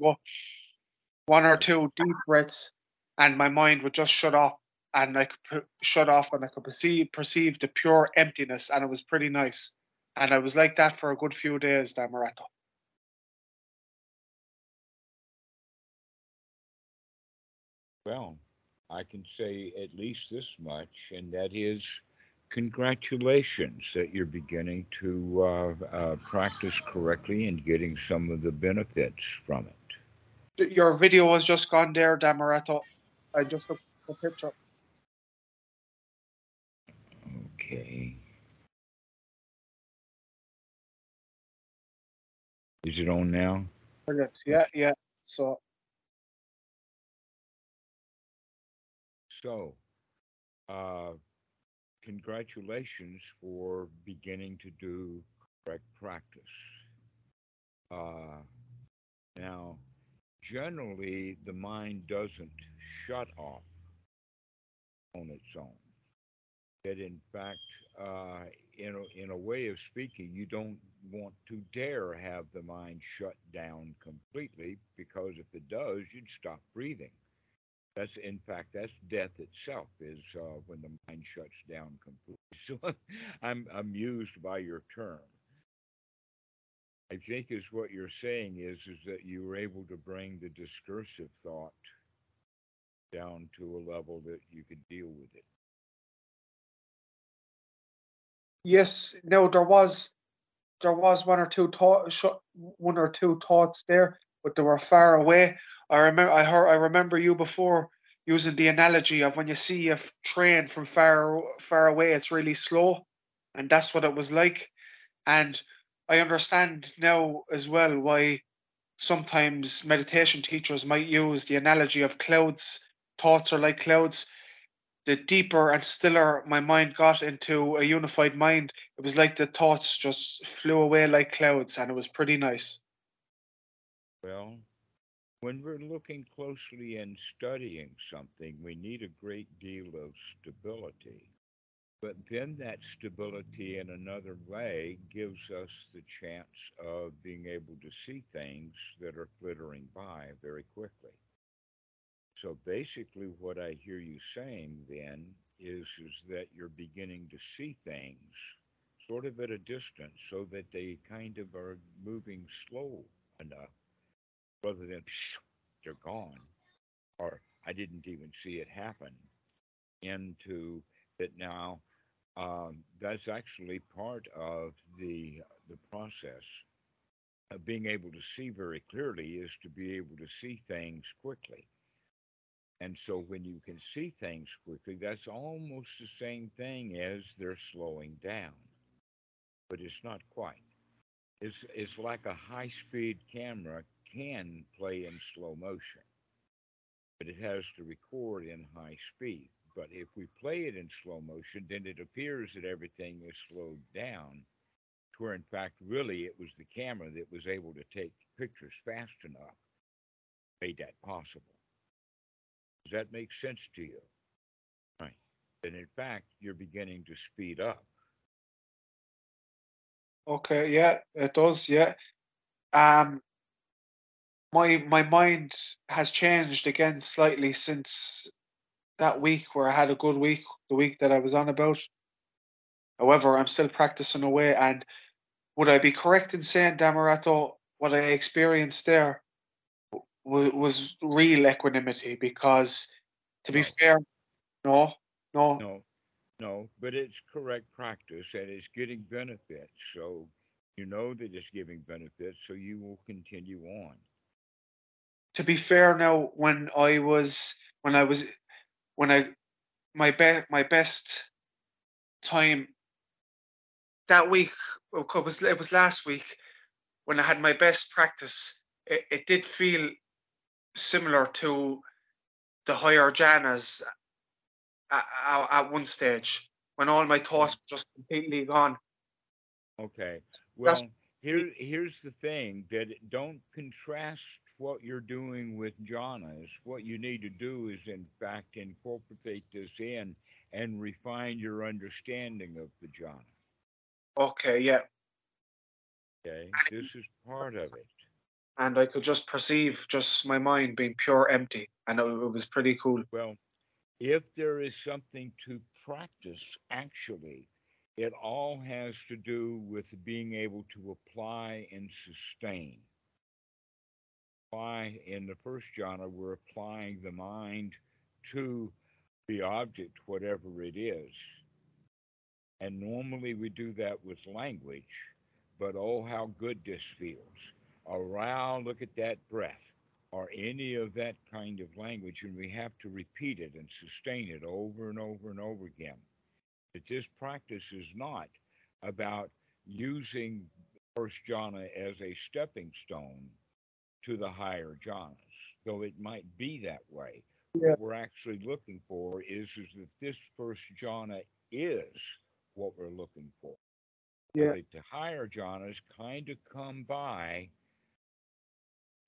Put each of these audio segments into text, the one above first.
go one or two deep breaths, and my mind would just shut off, and I could shut off, and I could perceive perceive the pure emptiness, and it was pretty nice. And I was like that for a good few days, Dhammarato. Well, I can say at least this much, and that is congratulations that you're beginning to uh, uh, practice correctly and getting some of the benefits from it. Your video has just gone there, Dhammarato. I just looked at the picture. Okay. Is it on now? Yeah, yeah. So So, uh, congratulations for beginning to do correct practice. Uh, now, generally, the mind doesn't shut off on its own. That, in fact, uh, in, a, in a way of speaking, you don't want to dare have the mind shut down completely because if it does, you'd stop breathing. That's in fact that's death itself is uh, when the mind shuts down completely. So I'm amused by your term. I think is what you're saying is is that you were able to bring the discursive thought down to a level that you could deal with it. yes, no, there was there was one or two thought, one or two thoughts there, but they were far away. I remember I heard I remember you before using the analogy of when you see a train from far far away, it's really slow, and that's what it was like. And I understand now as well why sometimes meditation teachers might use the analogy of clouds. Thoughts are like clouds. The deeper and stiller my mind got into a unified mind, it was like the thoughts just flew away like clouds, and it was pretty nice. Well, when we're looking closely and studying something, we need a great deal of stability. But then that stability in another way gives us the chance of being able to see things that are flittering by very quickly. So basically, what I hear you saying then is, is that you're beginning to see things sort of at a distance so that they kind of are moving slow enough rather than they're gone or I didn't even see it happen into that now um, that's actually part of the the process of being able to see very clearly is to be able to see things quickly and so when you can see things quickly that's almost the same thing as they're slowing down but it's not quite it's, it's like a high speed camera can play in slow motion, but it has to record in high speed. But if we play it in slow motion, then it appears that everything is slowed down, to where in fact, really, it was the camera that was able to take pictures fast enough, made that possible. Does that make sense to you? Right. And in fact, you're beginning to speed up. Okay, yeah, it does, yeah. Um, my my mind has changed again slightly since that week where I had a good week, the week that I was on about. However, I'm still practicing away, and would I be correct in saying, Dhammarato, what I experienced there w- was real equanimity? Because, to be No. fair, no, no, No, no, but it's correct practice and it's getting benefits. So you know that it's giving benefits, so you will continue on. to be fair, now when I was when I was when I my best my best time that week oh, it was it was last week when I had my best practice. It, it did feel similar to the higher jhanas at, at, at one stage when all my thoughts were just completely gone. Okay. That's Well, here here's the thing that don't contrast what you're doing with jhanas. What you need to do is in fact incorporate this in and refine your understanding of the jhana. okay. Yeah, Okay. This is part of it. and I could just perceive just my mind being pure empty, and it, it was pretty cool. Well, if there is something to practice, actually, it all has to do with being able to apply and sustain. Why in the first jhana, we're applying the mind to the object, whatever it is. And normally we do that with language, but oh, how good this feels. Around, look at that breath, or any of that kind of language, and we have to repeat it and sustain it over and over and over again. That this practice is not about using first jhana as a stepping stone to the higher jhanas, though it might be that way. Yeah. What we're actually looking for is, is that this first jhana is what we're looking for. Yeah. That the higher jhanas kind of come by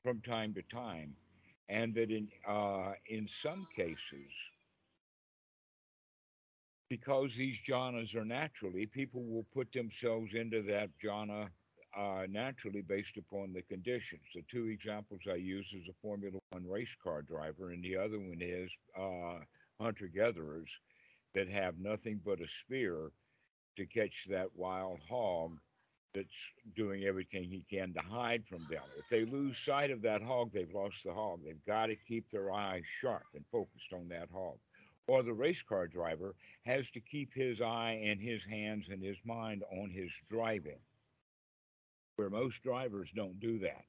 from time to time, and that in uh, in some cases, because these jhanas are naturally, people will put themselves into that jhana uh, naturally based upon the conditions. The two examples I use is a Formula One race car driver, and the other one is uh, hunter gatherers that have nothing but a spear to catch that wild hog that's doing everything he can to hide from them. If they lose sight of that hog, they've lost the hog. They've got to keep their eyes sharp and focused on that hog. Or the race car driver has to keep his eye and his hands and his mind on his driving, where most drivers don't do that.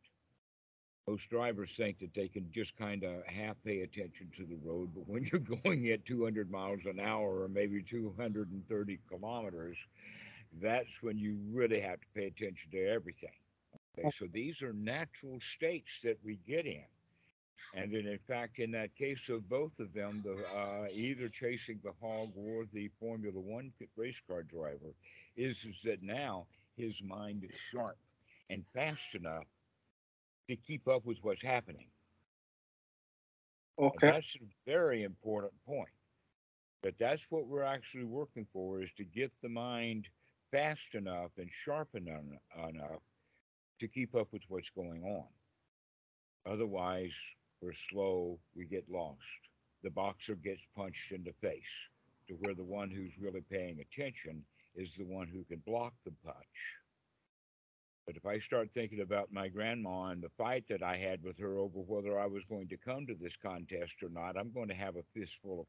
Most drivers think that they can just kind of half pay attention to the road, but when you're going at 200 miles an hour or maybe 230 kilometers, that's when you really have to pay attention to everything. Okay, so these are natural states that we get in. And then, in fact, in that case of both of them, the uh, either chasing the hog or the Formula One race car driver, is, is that now his mind is sharp and fast enough to keep up with what's happening. And Okay. that's a very important point. But that's what we're actually working for is to get the mind fast enough and sharp enough, enough to keep up with what's going on. Otherwise, we're slow, we get lost. The boxer gets punched in the face to where the one who's really paying attention is the one who can block the punch. But if I start thinking about my grandma and the fight that I had with her over whether I was going to come to this contest or not, I'm going to have a fistful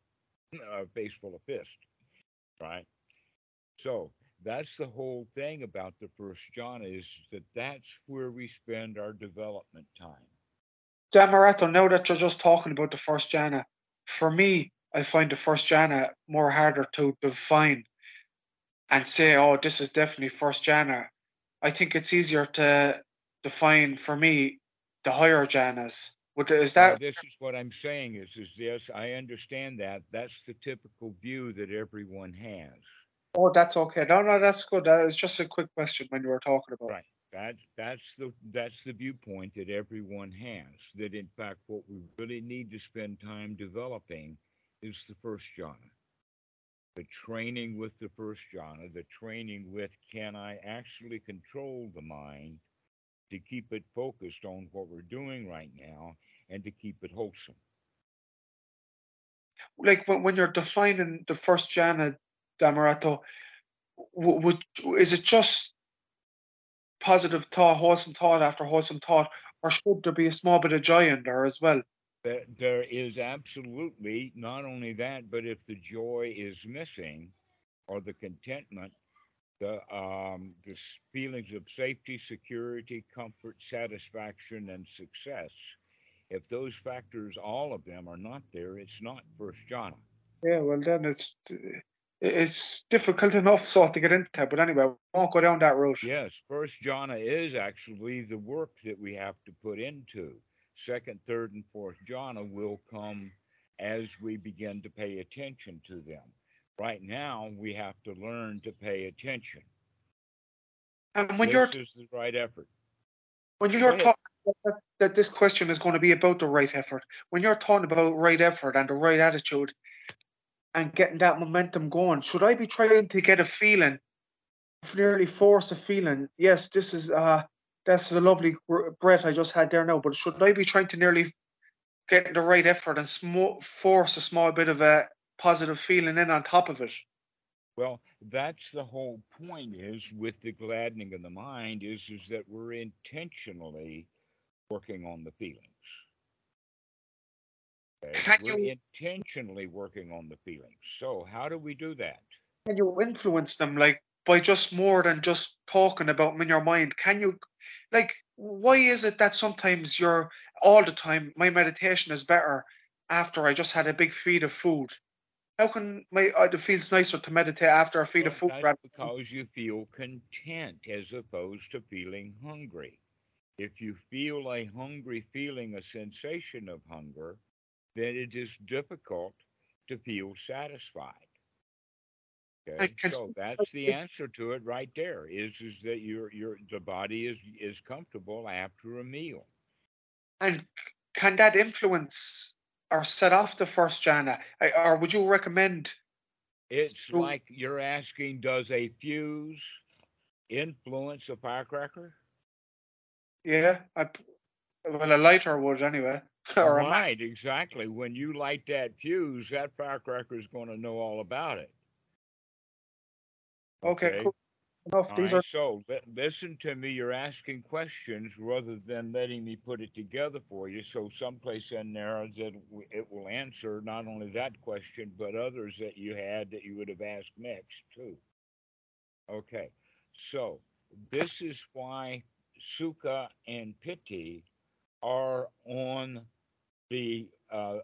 of a face full of fist, right? So that's the whole thing about the first jhana is that that's where we spend our development time. Dhammarato, now that you're just talking about the first jhana, for me, I find the first jhana more harder to define and say, oh, this is definitely first jhana. I think it's easier to define for me the higher jhanas. Would, is that this is what I'm saying is is this I understand that that's the typical view that everyone has. oh that's okay. No, no, that's good. That is just a quick question when you were talking about. it. Right. That that's the that's the viewpoint that everyone has. That in fact what we really need to spend time developing is the first jhana. The training with the first jhana, the training with can I actually control the mind to keep it focused on what we're doing right now and to keep it wholesome. Like when, you're defining the first jhana, would is it just positive thought, wholesome thought after wholesome thought, or should there be a small bit of joy in there as well? There, there is absolutely not only that, but if the joy is missing or the contentment, the um, the feelings of safety, security, comfort, satisfaction, and success, if those factors, all of them, are not there, it's not first jhana. Yeah, well then it's it's difficult enough sort to get into, but anyway, we won't go down that road. Yes, first jhana is actually the work that we have to put into. Second, third, and fourth jhana will come as we begin to pay attention to them. Right now, we have to learn to pay attention. And when you're this is the right effort. when you're talking that, that this question is going to be about the right effort, when you're talking about right effort and the right attitude and getting that momentum going, should I be trying to get a feeling, nearly force a feeling? Yes, this is uh that's the lovely br- breath I just had there now. But should I be trying to nearly get the right effort and smo- force a small bit of a positive feeling in on top of it? Well, that's the whole point is with the gladdening of the mind is is that we're intentionally working on the feelings. Okay? Can We're you intentionally working on the feelings. So how do we do that? can you influence them like by just more than just talking about them in your mind? Can you like why is it that sometimes you're all the time my meditation is better after I just had a big feed of food? How can my uh, it feels nicer to meditate after a feed of food that's because you feel content as opposed to feeling hungry. If you feel a hungry feeling, a sensation of hunger, then it is difficult to feel satisfied. Okay, so that's the answer to it right there. Is is that your your the body is is comfortable after a meal. and can that influence or set off the first jhana? Or would you recommend It's like you're asking, does a fuse influence a firecracker? yeah, I, well a lighter would anyway. Or. Right, exactly. When you light that fuse, that firecracker is going to know all about it. Okay, Okay. cool enough. All These right. are So li- listen to me. You're asking questions rather than letting me put it together for you. So someplace in there that w- it will answer not only that question but others that you had that you would have asked next too. Okay. So this is why sukha and piti are on the uh,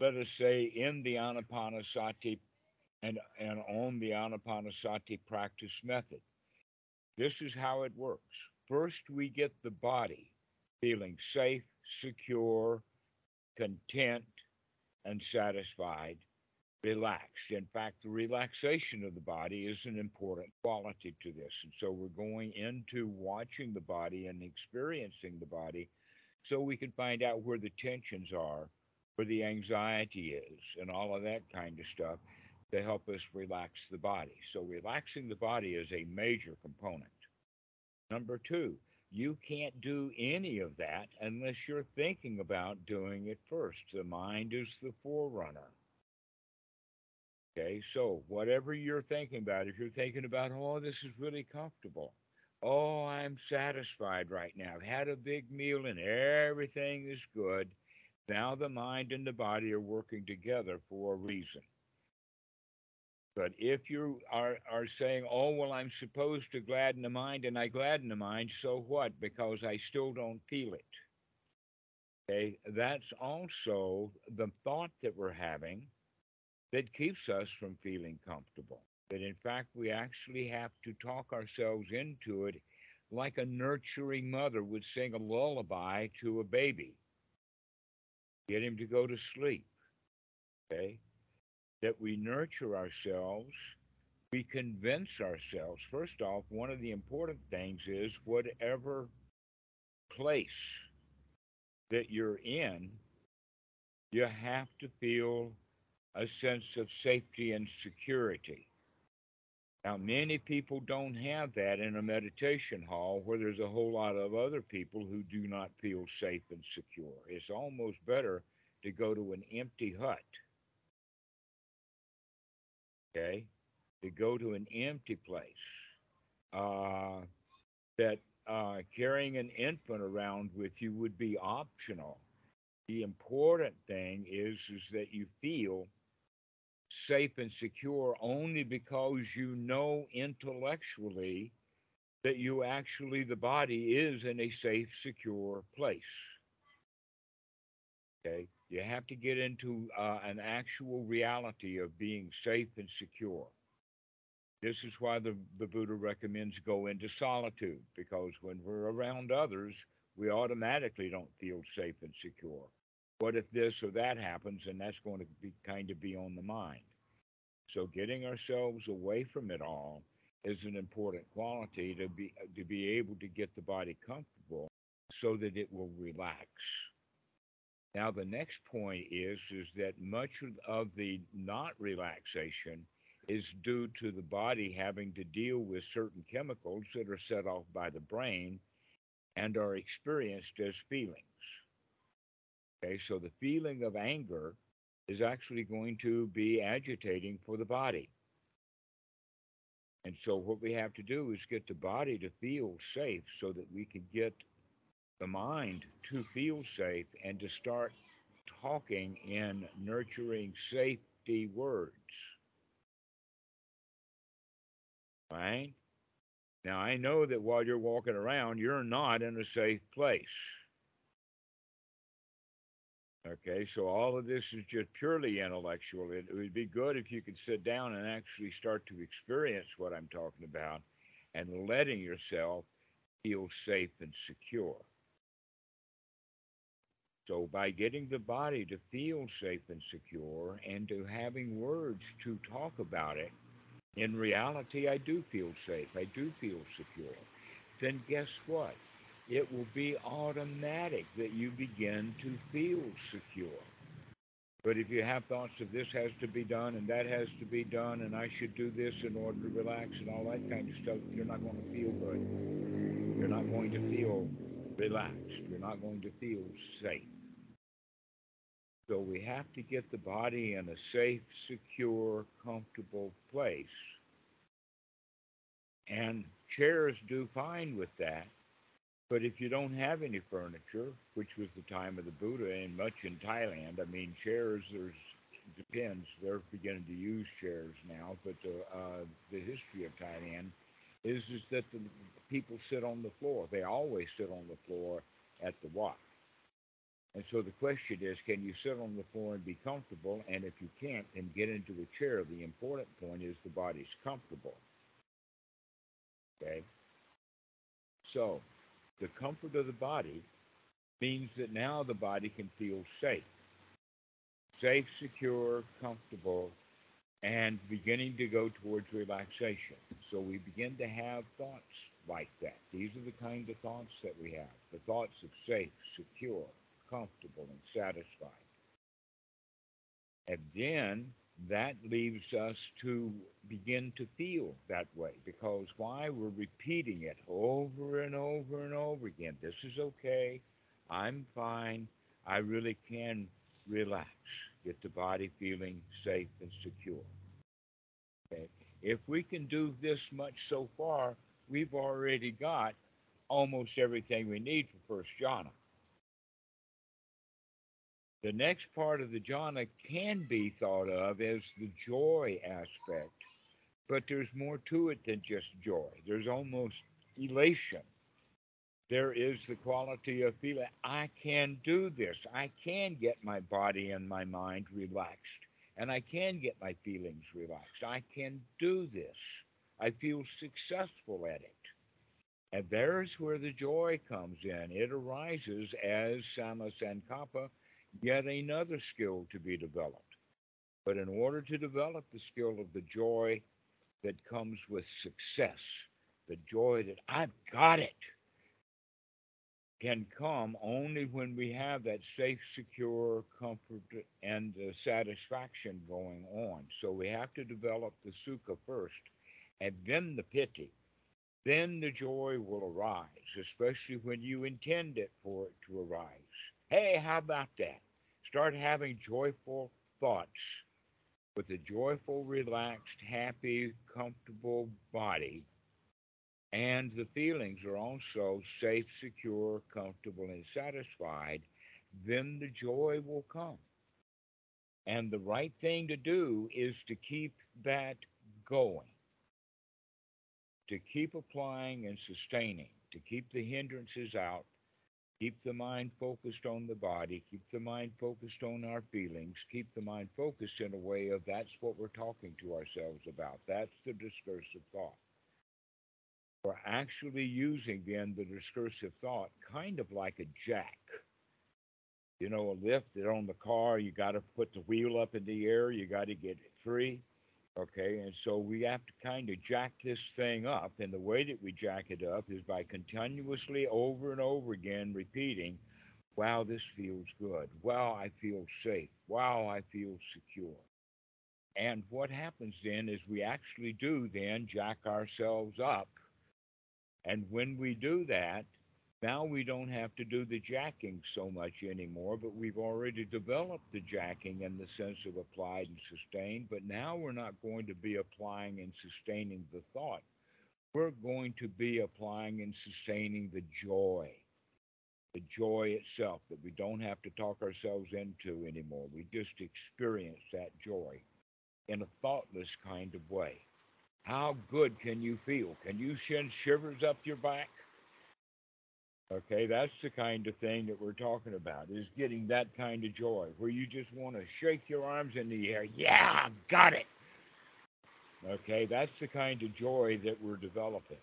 let us say in the anapanasati and and on the anapanasati practice method. This is how it works. First, we get the body feeling safe, secure, content, and satisfied, relaxed. In fact, the relaxation of the body is an important quality to this. And so we're going into watching the body and experiencing the body so we can find out where the tensions are, where the anxiety is, and all of that kind of stuff to help us relax the body. So, relaxing the body is a major component. Number two, you can't do any of that unless you're thinking about doing it first. The mind is the forerunner. Okay, so whatever you're thinking about, if you're thinking about, oh, this is really comfortable, oh, I'm satisfied right now, I've had a big meal and everything is good, now the mind and the body are working together for a reason. But if you are, are saying, oh, well, I'm supposed to gladden the mind and I gladden the mind, so what? Because I still don't feel it. Okay, that's also the thought that we're having that keeps us from feeling comfortable. That in fact, we actually have to talk ourselves into it like a nurturing mother would sing a lullaby to a baby, get him to go to sleep. Okay, that we nurture ourselves we convince ourselves. First off one of the important things is whatever place that you're in you have to feel a sense of safety and security. Now many people don't have that in a meditation hall where there's a whole lot of other people who do not feel safe and secure. It's almost better to go to an empty hut okay to go to an empty place uh, that uh, carrying an infant around with you would be optional. The important thing is is that you feel safe and secure only because you know intellectually that you actually the body is in a safe, secure place. Okay, you have to get into uh, an actual reality of being safe and secure. This is why the, the Buddha recommends go into solitude, because when we're around others, we automatically don't feel safe and secure. What if this or that happens? And that's going to be kind of be on the mind. So getting ourselves away from it all is an important quality to be to be able to get the body comfortable so that it will relax. Now the next point is is that much of the not relaxation is due to the body having to deal with certain chemicals that are set off by the brain and are experienced as feelings. Okay, so the feeling of anger is actually going to be agitating for the body. And so, what we have to do is get the body to feel safe so that we can get the mind to feel safe and to start talking in nurturing safety words. Right? Now, I know that while you're walking around, you're not in a safe place. Okay, so all of this is just purely intellectual. It, it, would be good if you could sit down and actually start to experience what I'm talking about and letting yourself feel safe and secure. So, by getting the body to feel safe and secure and to having words to talk about it, in reality, I do feel safe. I do feel secure. Then, guess what? it will be automatic that you begin to feel secure. But if you have thoughts of this has to be done and that has to be done and I should do this in order to relax and all that kind of stuff, you're not going to feel good. You're not going to feel relaxed. You're not going to feel safe. So we have to get the body in a safe, secure, comfortable place. And chairs do fine with that but if you don't have any furniture, which was the time of the Buddha and much in Thailand, I mean, chairs, there's depends. They're beginning to use chairs now, but the, uh, the history of Thailand is, is that the people sit on the floor. They always sit on the floor at the Wat. And so the question is, can you sit on the floor and be comfortable? And if you can't, then get into a chair. The important point is the body's comfortable. Okay? So the comfort of the body means that now the body can feel safe. Safe, secure, comfortable, and beginning to go towards relaxation. So we begin to have thoughts like that. These are the kind of thoughts that we have the thoughts of safe, secure, comfortable, and satisfied. And then that leaves us to begin to feel that way because why we're repeating it over and over and over again this is okay i'm fine i really can relax get the body feeling safe and secure okay if we can do this much so far we've already got almost everything we need for first jhana the next part of the jhana can be thought of as the joy aspect, but there's more to it than just joy. There's almost elation. There is the quality of feeling, I can do this. I can get my body and my mind relaxed, and I can get my feelings relaxed. I can do this. I feel successful at it. And there's where the joy comes in. It arises as Samma Sankappa yet another skill to be developed. But in order to develop the skill of the joy that comes with success, the joy that I've got it, can come only when we have that safe, secure comfort and uh, satisfaction going on. So we have to develop the sukha first, and then the piti. Then the joy will arise, especially when you intend it for it to arise. Hey, how about that? Start having joyful thoughts with a joyful, relaxed, happy, comfortable body. And the feelings are also safe, secure, comfortable, and satisfied. Then the joy will come. And the right thing to do is to keep that going, to keep applying and sustaining, to keep the hindrances out, Keep the mind focused on the body, keep the mind focused on our feelings, keep the mind focused in a way of that's what we're talking to ourselves about. That's the discursive thought. We're actually using then the discursive thought kind of like a jack. You know, a lift that on the car, you got to put the wheel up in the air, you got to get it free. Okay, and so we have to kind of jack this thing up. And the way that we jack it up is by continuously over and over again repeating, wow, this feels good. Wow, I feel safe. Wow, I feel secure. And what happens then is we actually do then jack ourselves up. And when we do that, Now we don't have to do the jacking so much anymore, but we've already developed the jacking in the sense of applied and sustained. But now we're not going to be applying and sustaining the thought. We're going to be applying and sustaining the joy, the joy itself that we don't have to talk ourselves into anymore. We just experience that joy in a thoughtless kind of way. How good can you feel? Can you send shivers up your back? Okay, that's the kind of thing that we're talking about is getting that kind of joy where you just want to shake your arms in the air. Yeah, got it. Okay, that's the kind of joy that we're developing.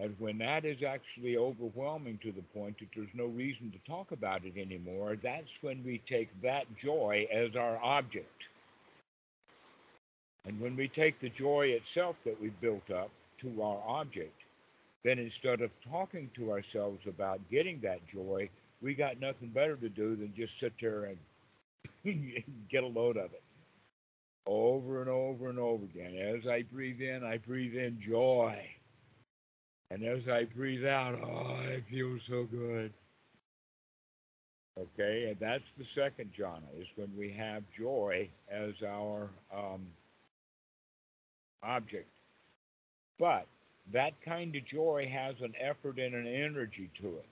And when that is actually overwhelming to the point that there's no reason to talk about it anymore, that's when we take that joy as our object. And when we take the joy itself that we've built up to our object, then instead of talking to ourselves about getting that joy, we got nothing better to do than just sit there and get a load of it over and over and over again. As I breathe in, I breathe in joy. And as I breathe out, oh, I feel so good. Okay, and that's the second jhana, is when we have joy as our um, object. But that kind of joy has an effort and an energy to it.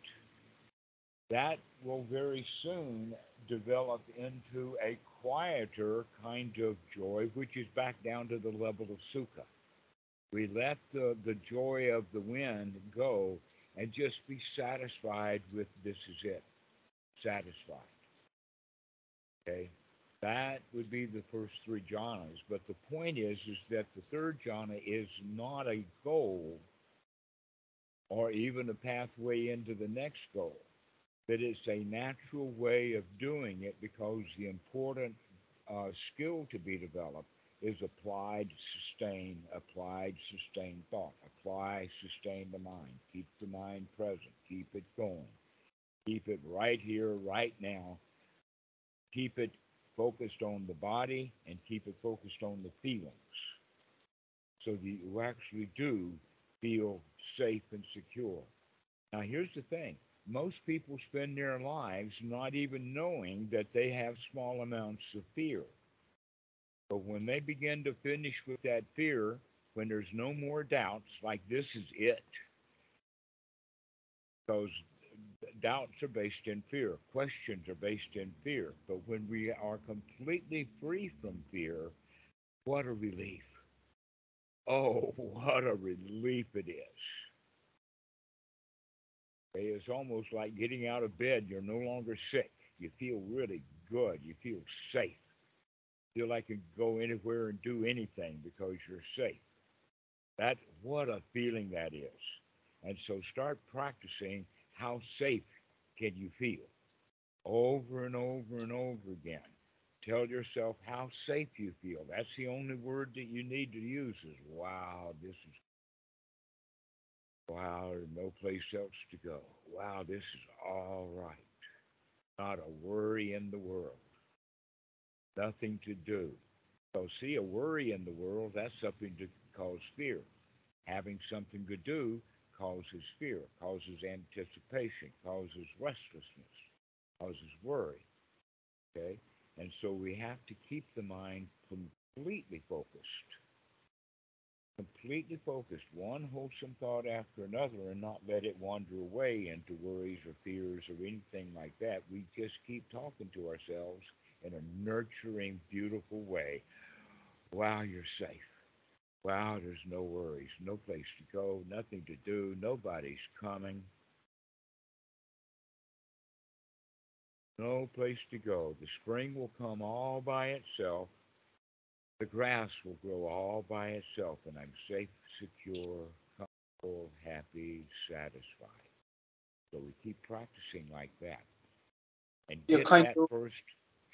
That will very soon develop into a quieter kind of joy, which is back down to the level of sukha. We let the, the joy of the wind go and just be satisfied with this is it. Satisfied. Okay. That would be the first three jhanas. But the point is, is that the third jhana is not a goal or even a pathway into the next goal. That it's a natural way of doing it because the important uh, skill to be developed is applied, sustain, applied, sustain thought. Apply, sustain the mind. Keep the mind present. Keep it going. Keep it right here, right now. Keep it focused on the body and keep it focused on the feelings so that you actually do feel safe and secure. Now, here's the thing most people spend their lives not even knowing that they have small amounts of fear. But when they begin to finish with that fear, when there's no more doubts, like this is it, because doubts are based in fear, questions are based in fear. But when we are completely free from fear, what a relief. Oh, what a relief it is. It's almost like getting out of bed. You're no longer sick. You feel really good. You feel safe. You feel like you can go anywhere and do anything because you're safe. That what a feeling that is. And so start practicing how safe can you feel? Over and over and over again. Tell yourself how safe you feel. That's the only word that you need to use is wow, this is wow, there's no place else to go. Wow, this is all right. Not a worry in the world. Nothing to do. So see a worry in the world, that's something to cause fear. Having something to do causes fear, causes anticipation, causes restlessness, causes worry. Okay? And so we have to keep the mind completely focused. Completely focused, one wholesome thought after another, and not let it wander away into worries or fears or anything like that. We just keep talking to ourselves in a nurturing, beautiful way. Wow, you're safe. Wow, there's no worries, no place to go, nothing to do, nobody's coming. No place to go. The spring will come all by itself. The grass will grow all by itself, and I'm safe, secure, comfortable, happy, satisfied. So we keep practicing like that. And get that of- first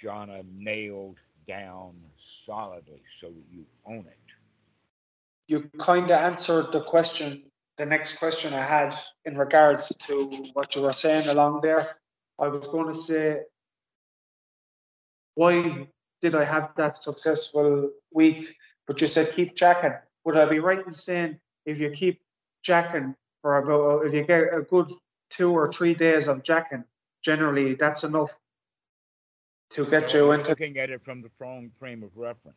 jhana nailed down solidly so that you own it you kind of answered the question, the next question I had in regards to what you were saying along there. I was going to say, why did I have that successful week? But you said keep jacking. Would I be right in saying if you keep jacking for about, uh, if you get a good two or three days of jacking. Generally, that's enough to get you into. looking at it from the wrong frame of reference.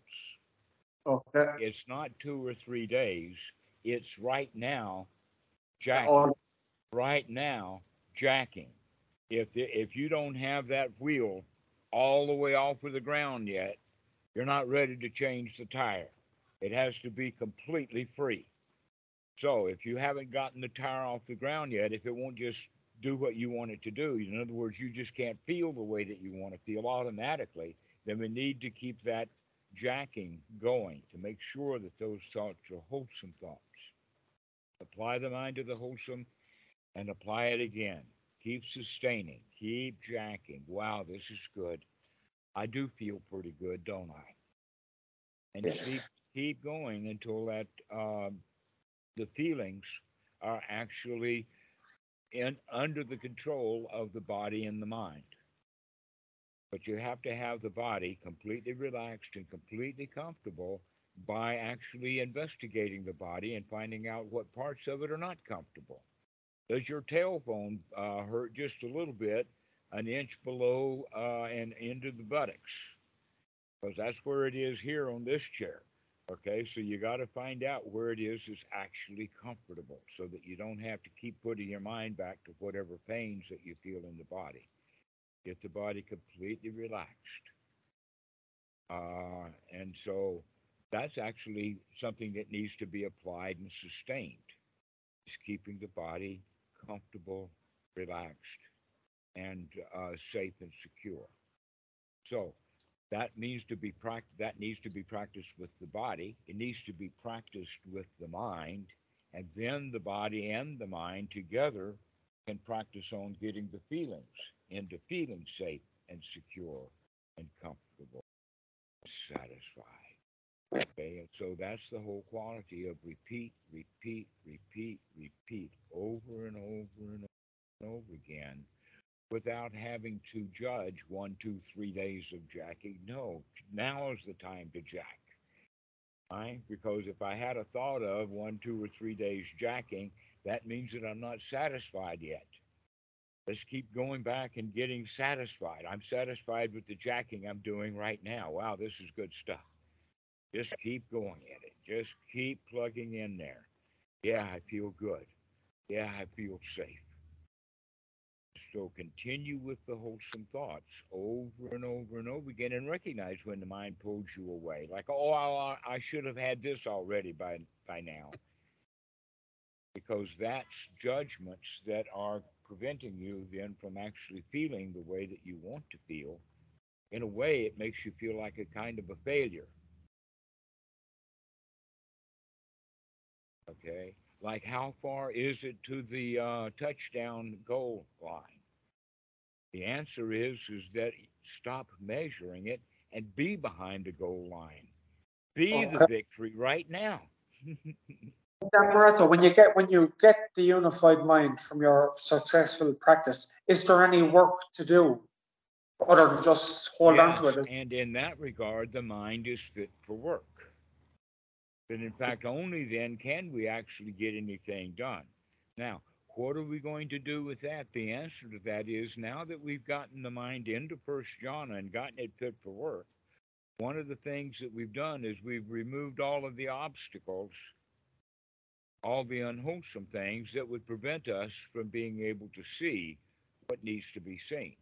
Okay. It's not two or three days. It's right now jacking. Right now jacking. If the, if you don't have that wheel all the way off of the ground yet, you're not ready to change the tire. It has to be completely free. So if you haven't gotten the tire off the ground yet, if it won't just do what you want it to do, in other words, you just can't feel the way that you want to feel automatically, then we need to keep that jacking going to make sure that those thoughts are wholesome thoughts. Apply the mind to the wholesome and apply it again. Keep sustaining, keep jacking. Wow, this is good. I do feel pretty good, don't I? And keep keep going until that um, the feelings are actually in under the control of the body and the mind. But you have to have the body completely relaxed and completely comfortable by actually investigating the body and finding out what parts of it are not comfortable. Does your tailbone uh, hurt just a little bit, an inch below uh, and into the buttocks? Because that's where it is here on this chair. Okay, so you got to find out where it is is actually comfortable so that you don't have to keep putting your mind back to whatever pains that you feel in the body. Get the body completely relaxed. Uh, and so that's actually something that needs to be applied and sustained is keeping the body comfortable, relaxed, and uh, safe and secure. So that needs to be pract- that needs to be practiced with the body. It needs to be practiced with the mind, and then the body and the mind together can practice on getting the feelings into feeling safe and secure and comfortable, satisfied. Okay, and so that's the whole quality of repeat, repeat, repeat, repeat over and over and over and over again without having to judge one, two, three days of jacking. No, now is the time to jack. Right? Because if I had a thought of one, two, or three days jacking, that means that I'm not satisfied yet. Let's keep going back and getting satisfied. I'm satisfied with the jacking I'm doing right now. Wow, this is good stuff. Just keep going at it. Just keep plugging in there. Yeah, I feel good. Yeah, I feel safe. So continue with the wholesome thoughts over and over and over again and recognize when the mind pulls you away. Like, oh, I, I should have had this already by, by now. Because that's judgments that are preventing you then from actually feeling the way that you want to feel. In a way, it makes you feel like a kind of a failure. Okay. Like how far is it to the uh, touchdown goal line? The answer is is that stop measuring it and be behind the goal line. Be the victory right now. Roberto, when you get when you get the unified mind from your successful practice, is there any work to do other than just hold on to it? And in that regard, the mind is fit for work. But in fact, only then can we actually get anything done. Now, what are we going to do with that? The answer to that is now that we've gotten the mind into first jhana and gotten it fit for work, one of the things that we've done is we've removed all of the obstacles, all the unwholesome things that would prevent us from being able to see what needs to be seen.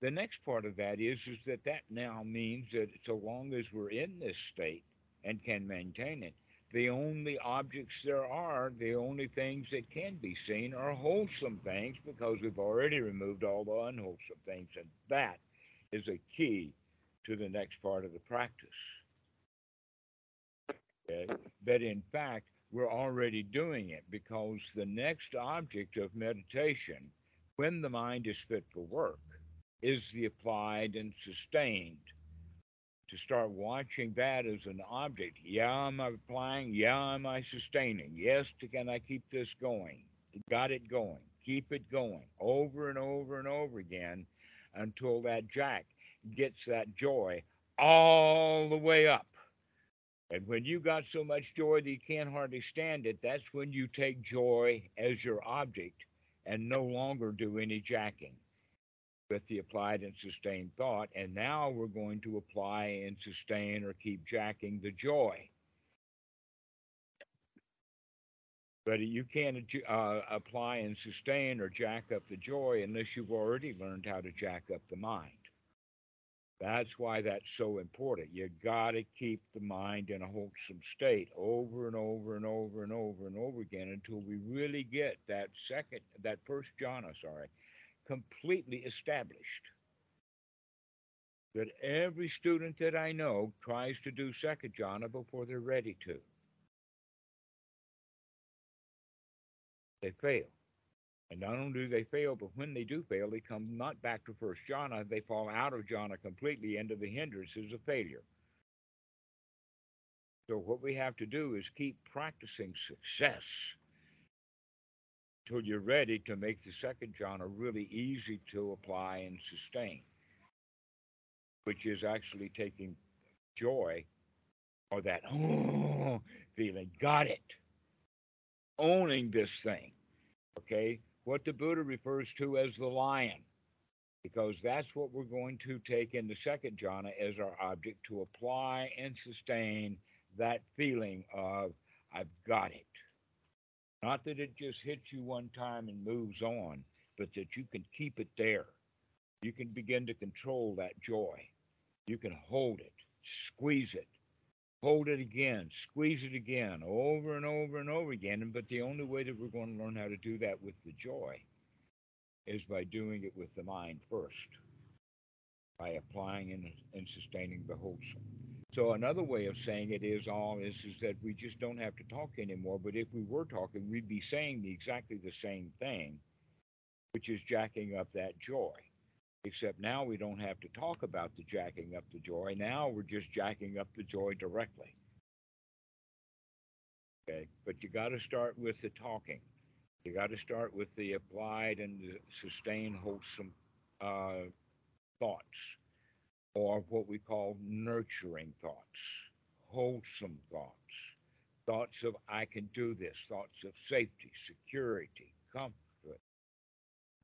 The next part of that is is that that now means that so long as we're in this state and can maintain it, the only objects there are, the only things that can be seen are wholesome things because we've already removed all the unwholesome things. And that is a key to the next part of the practice. Okay? But in fact, we're already doing it because the next object of meditation, when the mind is fit for work, is the applied and sustained to start watching that as an object. Yeah, am I applying? Yeah, am I sustaining? Yes, can I keep this going? Got it going. Keep it going over and over and over again until that jack gets that joy all the way up. And when you got so much joy that you can't hardly stand it, that's when you take joy as your object and no longer do any jacking with the applied and sustained thought. And now we're going to apply and sustain or keep jacking the joy. But you can't uh, apply and sustain or jack up the joy unless you've already learned how to jack up the mind. That's why that's so important. You got to keep the mind in a wholesome state over and over and over and over and over again until we really get that second, that first jhana, sorry, completely established. That every student that I know tries to do second jhana before they're ready to. They fail. And not only do they fail, but when they do fail, they come not back to first jhana, they fall out of jhana completely into the hindrances of failure. So what we have to do is keep practicing success till you're ready to make the second jhana really easy to apply and sustain, which is actually taking joy or that oh, feeling, got it, owning this thing. Okay, what the Buddha refers to as the lion, because that's what we're going to take in the second jhana as our object to apply and sustain that feeling of I've got it. Not that it just hits you one time and moves on, but that you can keep it there. You can begin to control that joy. You can hold it, squeeze it, hold it again, squeeze it again, over and over and over again. But the only way that we're going to learn how to do that with the joy is by doing it with the mind first, by applying and, and sustaining the wholesome. So another way of saying it is all is is that we just don't have to talk anymore. But if we were talking, we'd be saying exactly the same thing, which is jacking up that joy. Except now we don't have to talk about the jacking up the joy. Now we're just jacking up the joy directly. Okay, but you got to start with the talking. You got to start with the applied and the sustained wholesome uh, thoughts or what we call nurturing thoughts, wholesome thoughts, thoughts of I can do this, thoughts of safety, security, comfort.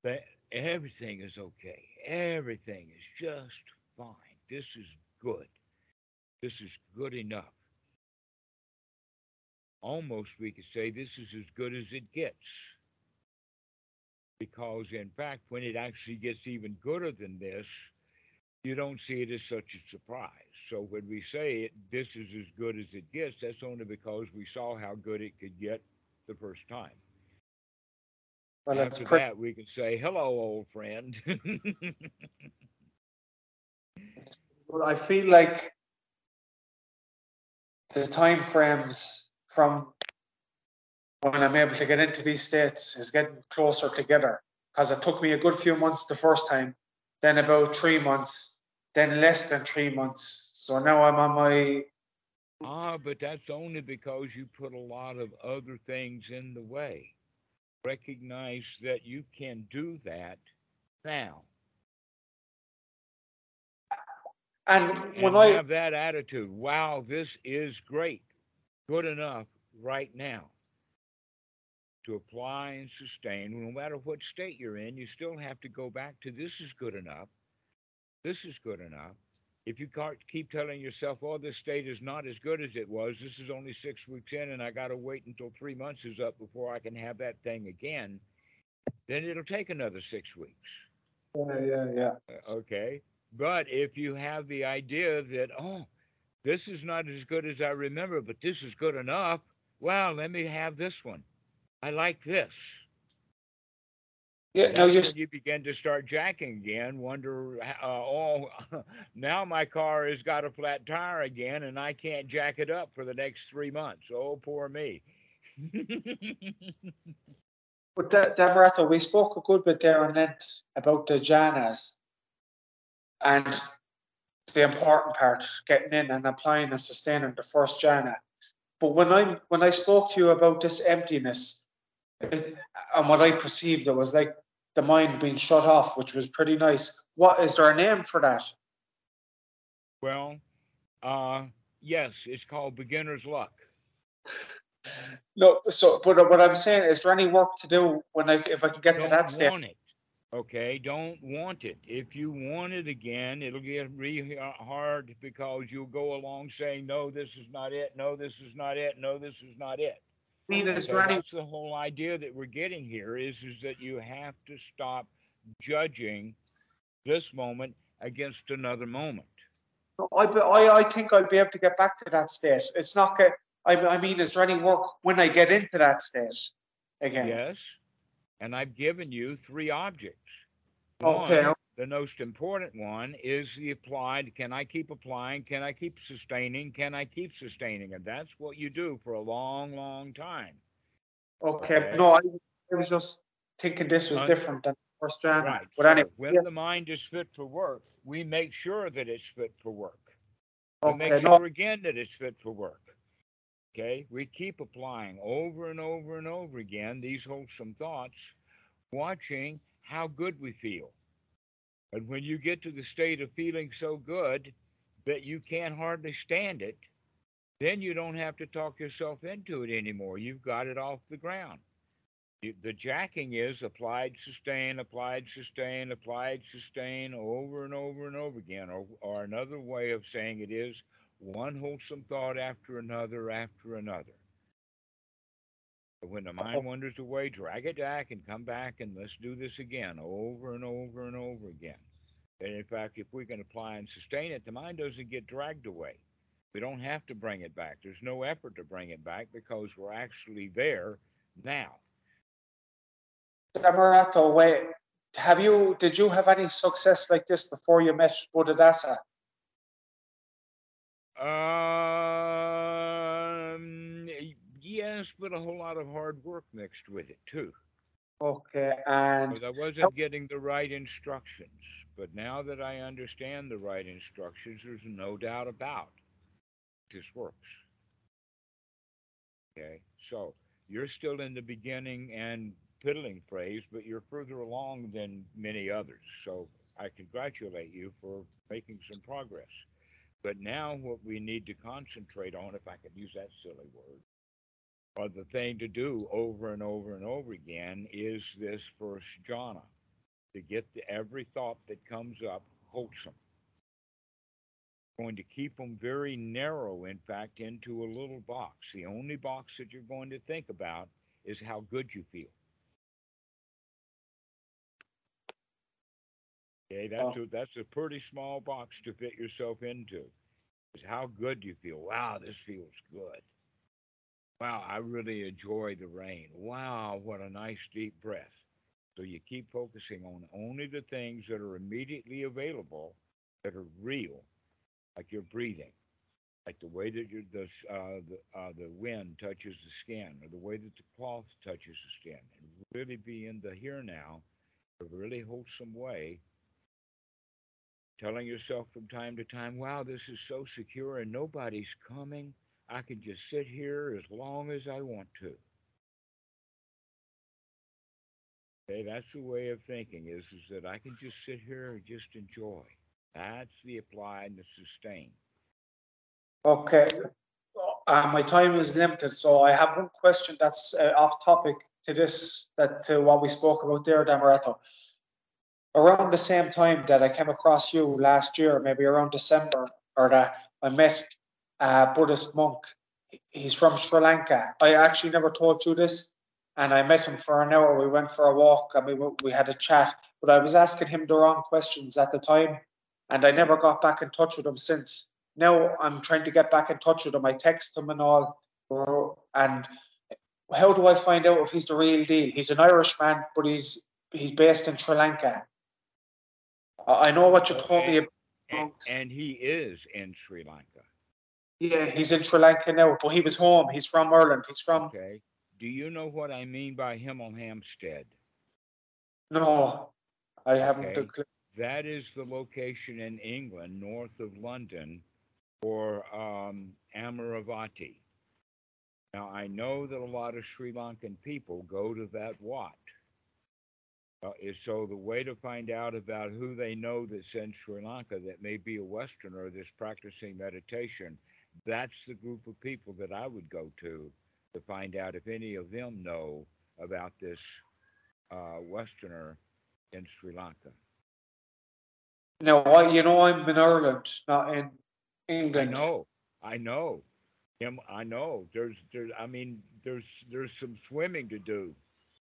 That everything is okay. Everything is just fine. This is good. This is good enough. Almost we could say this is as good as it gets. Because in fact, when it actually gets even gooder than this, you don't see it as such a surprise. So when we say it, this is as good as it gets, that's only because we saw how good it could get the first time. Well, After pre- that, we can say, "Hello, old friend." well, I feel like the time frames from when I'm able to get into these states is getting closer together because it took me a good few months the first time then about three months, then less than three months. So now I'm on my. Ah, but that's only because you put a lot of other things in the way. Recognize that you can do that now. And when and I have that attitude, wow, this is great, good enough right now to apply and sustain, no matter what state you're in, you still have to go back to this is good enough. This is good enough. If you keep telling yourself, oh, this state is not as good as it was, this is only six weeks in, and I got to wait until three months is up before I can have that thing again, then it'll take another six weeks. Yeah, yeah, yeah. Uh, okay. But if you have the idea that, oh, this is not as good as I remember, but this is good enough, well, let me have this one I like this. Yeah, no, you you begin to start jacking again. Wonder, uh, oh, now my car has got a flat tire again, and I can't jack it up for the next three months. Oh, poor me. but Dhammarato, we spoke a good bit there and then about the jhanas and the important part, getting in and applying and sustaining the first jhana. But when I when I spoke to you about this emptiness, and what I perceived it was like the mind being shut off, which was pretty nice. What is there a name for that? Well, uh, yes, it's called beginner's luck. No, so, but what I'm saying, is there any work to do when I, if I can get to Don't that stage? want it. Okay, don't want it. If you want it again, it'll get really hard because you'll go along saying, no, this is not it. No, this is not it. No, this is not it. I mean, is So any, that's the whole idea that we're getting here is, is that you have to stop judging this moment against another moment. I, I, I think I'll be able to get back to that state. It's not get, I, I mean, is there any work when I get into that state again? Yes. And I've given you three objects. Okay. One, the most important one is the applied. Can I keep applying? Can I keep sustaining? Can I keep sustaining? And that's what you do for a long, long time. Okay, Okay. no, I, I was just thinking this was Un- different than first jhana. Right. But so anyway, when yeah, the mind is fit for work, we make sure that it's fit for work. We make no, sure again that it's fit for work. Okay, we keep applying over and over and over again these wholesome thoughts, watching how good we feel. And when you get to the state of feeling so good that you can't hardly stand it, then you don't have to talk yourself into it anymore. You've got it off the ground. The jacking is applied, sustain, applied, sustain, applied, sustain over and over and over again. Or, or another way of saying it is one wholesome thought after another after another. But When the mind wanders away, drag it back and come back and let's do this again over and over and over again. And in fact, if we can apply and sustain it, the mind doesn't get dragged away. We don't have to bring it back. There's no effort to bring it back because we're actually there now. Dhammarato, wait, have you, did you have any success like this before you met Buddhadasa? Y- uh, but a whole lot of hard work mixed with it too. Okay, and, I wasn't getting the right instructions. But now that I understand the right instructions, there's no doubt about this works. Okay, so you're still in the beginning and piddling phase, but you're further along than many others. So I congratulate you for making some progress. But now what we need to concentrate on, if I could use that silly word, or the thing to do over and over and over again is this first jhana, to get the, every thought that comes up wholesome. Going to keep them very narrow, in fact, into a little box. The only box that you're going to think about is how good you feel. Okay, that's a, that's a pretty small box to fit yourself into. Is how good you feel. Wow, this feels good. Wow, I really enjoy the rain. Wow, what a nice deep breath. So you keep focusing on only the things that are immediately available that are real, like your breathing, like the way that your the uh, the uh, the wind touches the skin, or the way that the cloth touches the skin, and really be in the here now, a really wholesome way. Telling yourself from time to time, "Wow, this is so secure, and nobody's coming. I can just sit here as long as I want to." Okay, that's the way of thinking is, is that I can just sit here and just enjoy. That's the apply and the sustain. okay. Uh, my time is limited, so I have one question that's uh, off topic to this, that to what we spoke about there, Dhammarato. Around the same time that I came across you last year, maybe around December, or that I met a Buddhist monk. He's from Sri Lanka. I actually never told you this, and I met him for an hour. We went for a walk and we we had a chat. But I was asking him the wrong questions at the time, and I never got back in touch with him since. Now I'm trying to get back in touch with him. I text him and all, and how do I find out if he's the real deal? He's an Irishman, but he's he's based in Sri Lanka. I know what you told me. about And, and he is in Sri Lanka. Yeah, he's in Sri Lanka now, but he was home. He's from Ireland. He's from Okay. Do you know what I mean by Hemel Hempstead? no, I haven't. Okay. That is the location in England, north of London, for um, Amaravati. Now, I know that a lot of Sri Lankan people go to that Wat. Uh, is- so the way to find out about who they know that's in Sri Lanka that may be a Westerner that's practicing meditation, that's the group of people that I would go to to find out if any of them know about this uh, Westerner in Sri Lanka. Now, I, you know, I'm in Ireland, not in England. I know, I know. Him, I know. There's, there's, I mean, there's, there's some swimming to do,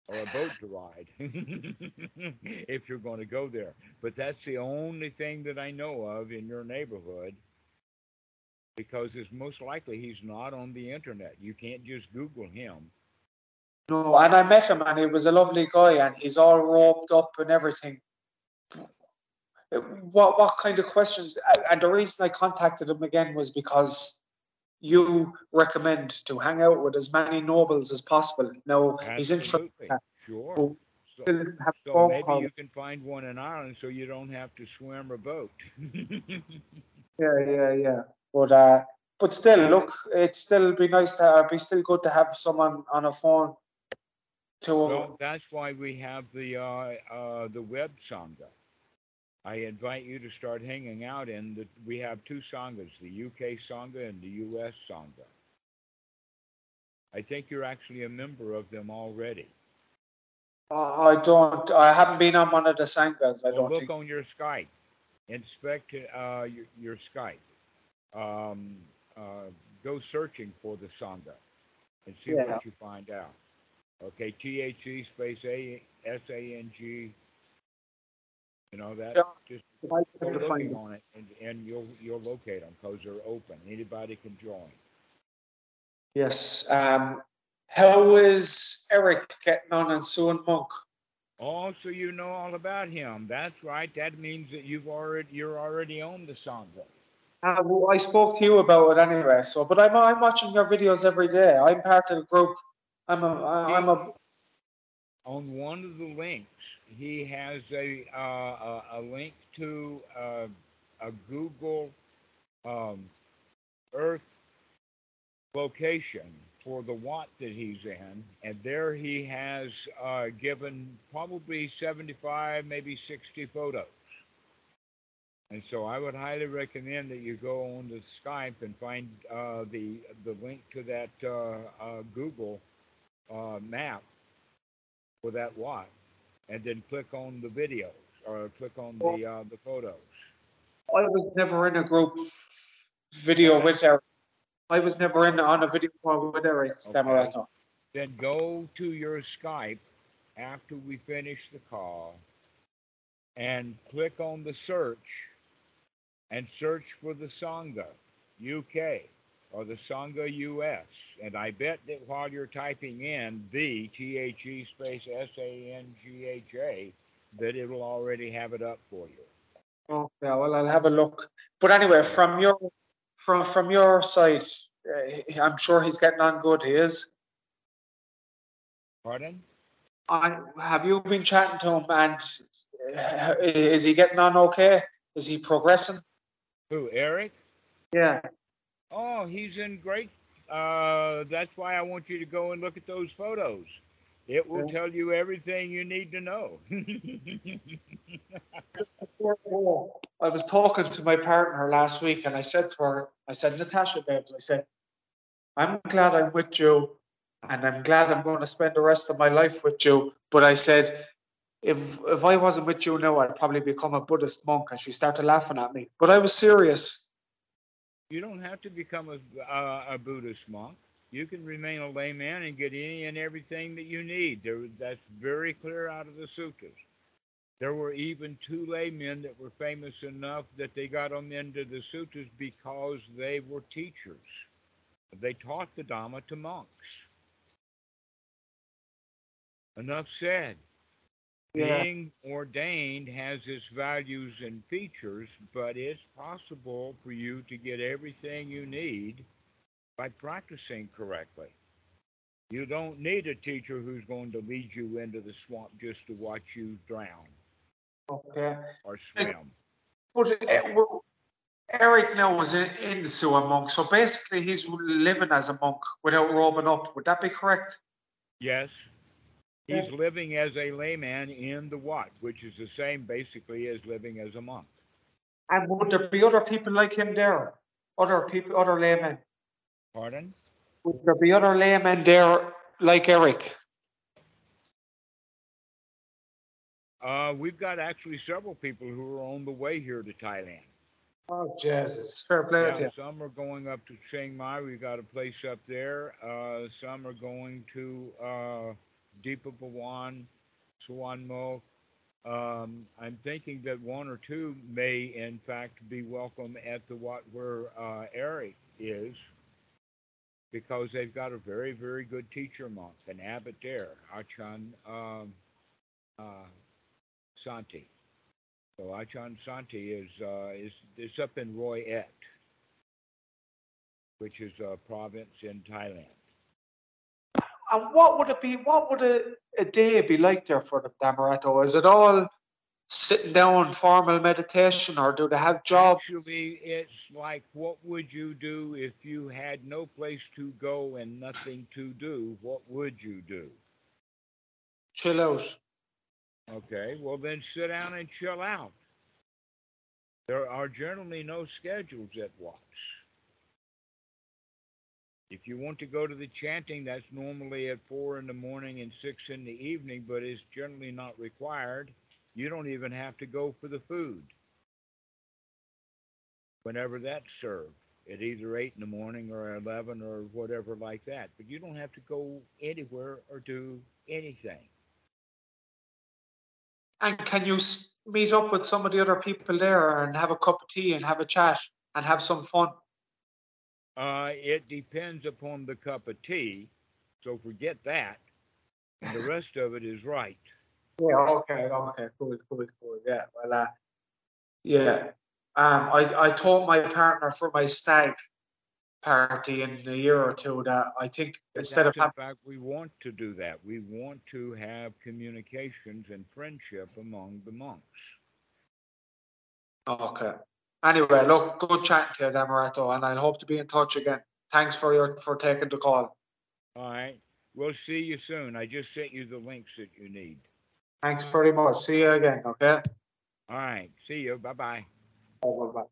or a boat to ride, if you're going to go there. But that's the only thing that I know of in your neighborhood, because it's most likely he's not on the internet. You can't just Google him. No, and I met him, and he was a lovely guy, and he's all roped up and everything. What what kind of questions? And the reason I contacted him again was because you recommend to hang out with as many nobles as possible. Now he's in Sri sure. So, so maybe calls. you can find one in Ireland, so you don't have to swim or boat. Yeah, yeah, yeah. But uh, but still, look, it'd still be nice to. It'd be still good to have someone on a phone. To Well, that's why we have the uh, uh, the web sangha. I invite you to start hanging out in the. We have two sanghas, the UK sangha and the US sangha. I think you're actually a member of them already. uh, I don't. I haven't been on one of the sanghas. I Well, don't look think. on your Skype, inspect uh, your, your Skype. Um, uh, go searching for the sangha and see Yeah. what you find out. Okay, T H E space A S A N G. You know that. Yeah. Just go find looking on it, and, and you'll you'll locate them because they're open. Anybody can join. Yes. Um, how is Erik getting on in Suan Mokkh? Oh, so you know all about him. That's right. That means that you've already you're already on the sangha. Uh, well, I spoke to you about it anyway. So, but I'm I'm watching your videos every day. I'm part of the group. I'm a I'm a on one of the links, he has a uh, a, link to uh, a Google um, Earth location for the Wat that he's in, and there he has uh, given probably 75, maybe 60 photos. And so I would highly recommend that you go on to Skype and find uh, the the link to that uh, uh, Google uh, map for that Wat, and then click on the videos or click on the uh, the photos. I was never in a group video with Erik. I was never in on a video call with Erik Okay. Then go to your Skype after we finish the call and click on the search and search for the Sangha UK or the Sangha US. And I bet that while you're typing in the T H E space S A N G H A, that it'll already have it up for you. Okay, well, I'll have a look. But anyway, from your from from your side, uh, I'm sure he's getting on good. He is. Pardon? I, have you been chatting to him, and uh, is he getting on okay? Is he progressing? Who, Erik? Yeah. Oh, he's in great. Uh, that's why I want you to go and look at those photos. It will Yeah. tell you everything you need to know. I was talking to my partner last week, and I said to her, I said, Natasha, babes, I said, I'm glad I'm with you, and I'm glad I'm going to spend the rest of my life with you. But I said, if if I wasn't with you now, I'd probably become a Buddhist monk. And she started laughing at me. But I was serious. you don't have to become a, uh, a Buddhist monk. You can remain a layman and get any and everything that you need. There, that's very clear out of the sutras. There were even two laymen that were famous enough that they got them into the sutras because they were teachers. They taught the Dhamma to monks. Enough said. Yeah. Being ordained has its values and features, but it's possible for you to get everything you need by practicing correctly. You don't need a teacher who's going to lead you into the swamp just to watch you drown Okay. or swim. But eh, well, Erik now was in, in the Suan Mokkh, so basically he's living as a monk without robing up. Would that be correct? Yes, he's living as a layman in the Wat, which is the same basically as living as a monk. And would there be other people like him there? Other people, other laymen? Pardon? Would there be other laymen there like Erik? Uh, we've got actually several people who are on the way here to Thailand. Oh, Jesus. Fair play Yeah, some are going up to Chiang Mai. We've got a place up there. Uh, some are going to uh, Deepa Bhawan, Suan Mokkh. Um, I'm thinking that one or two may, in fact, be welcome at the Wat where uh, Erik is, because they've got a very, very good teacher monk, an abbot there, Achan um, uh, Santi. So Achan Santi is uh, is is up in Roi Et, which is a province in Thailand. And what would it be? What would a, a day be like there for the Dhammarato? Is it all sitting down, formal meditation, or do they have jobs? Actually, it's like what would you do if you had no place to go and nothing to do? What would you do? Chill out. Okay, well then sit down and chill out. There are generally no schedules at Wats. If you want to go to the chanting, that's normally at four in the morning and six in the evening, but it's generally not required. You don't even have to go for the food. Whenever that's served at either eight in the morning or eleven or whatever like that. But you don't have to go anywhere or do anything. And can you meet up with some of the other people there and have a cup of tea and have a chat and have some fun? Uh, it depends upon the cup of tea, so forget that. And the rest of it is right. Yeah. Okay. Okay. Cool. Cool. Cool. Yeah. Well. Uh, yeah. Um. I I told my partner for my stag party in a year or two that I think But instead of having fact, we want to do that. We want to have communications and friendship among the monks. okay. Anyway, look, good chatting to you, Dhammarato, and I hope to be in touch again. Thanks for your for taking the call. All right. We'll see you soon. I just sent you the links that you need. Thanks very much. See you again. Okay. All right. See you. Bye bye. Bye bye.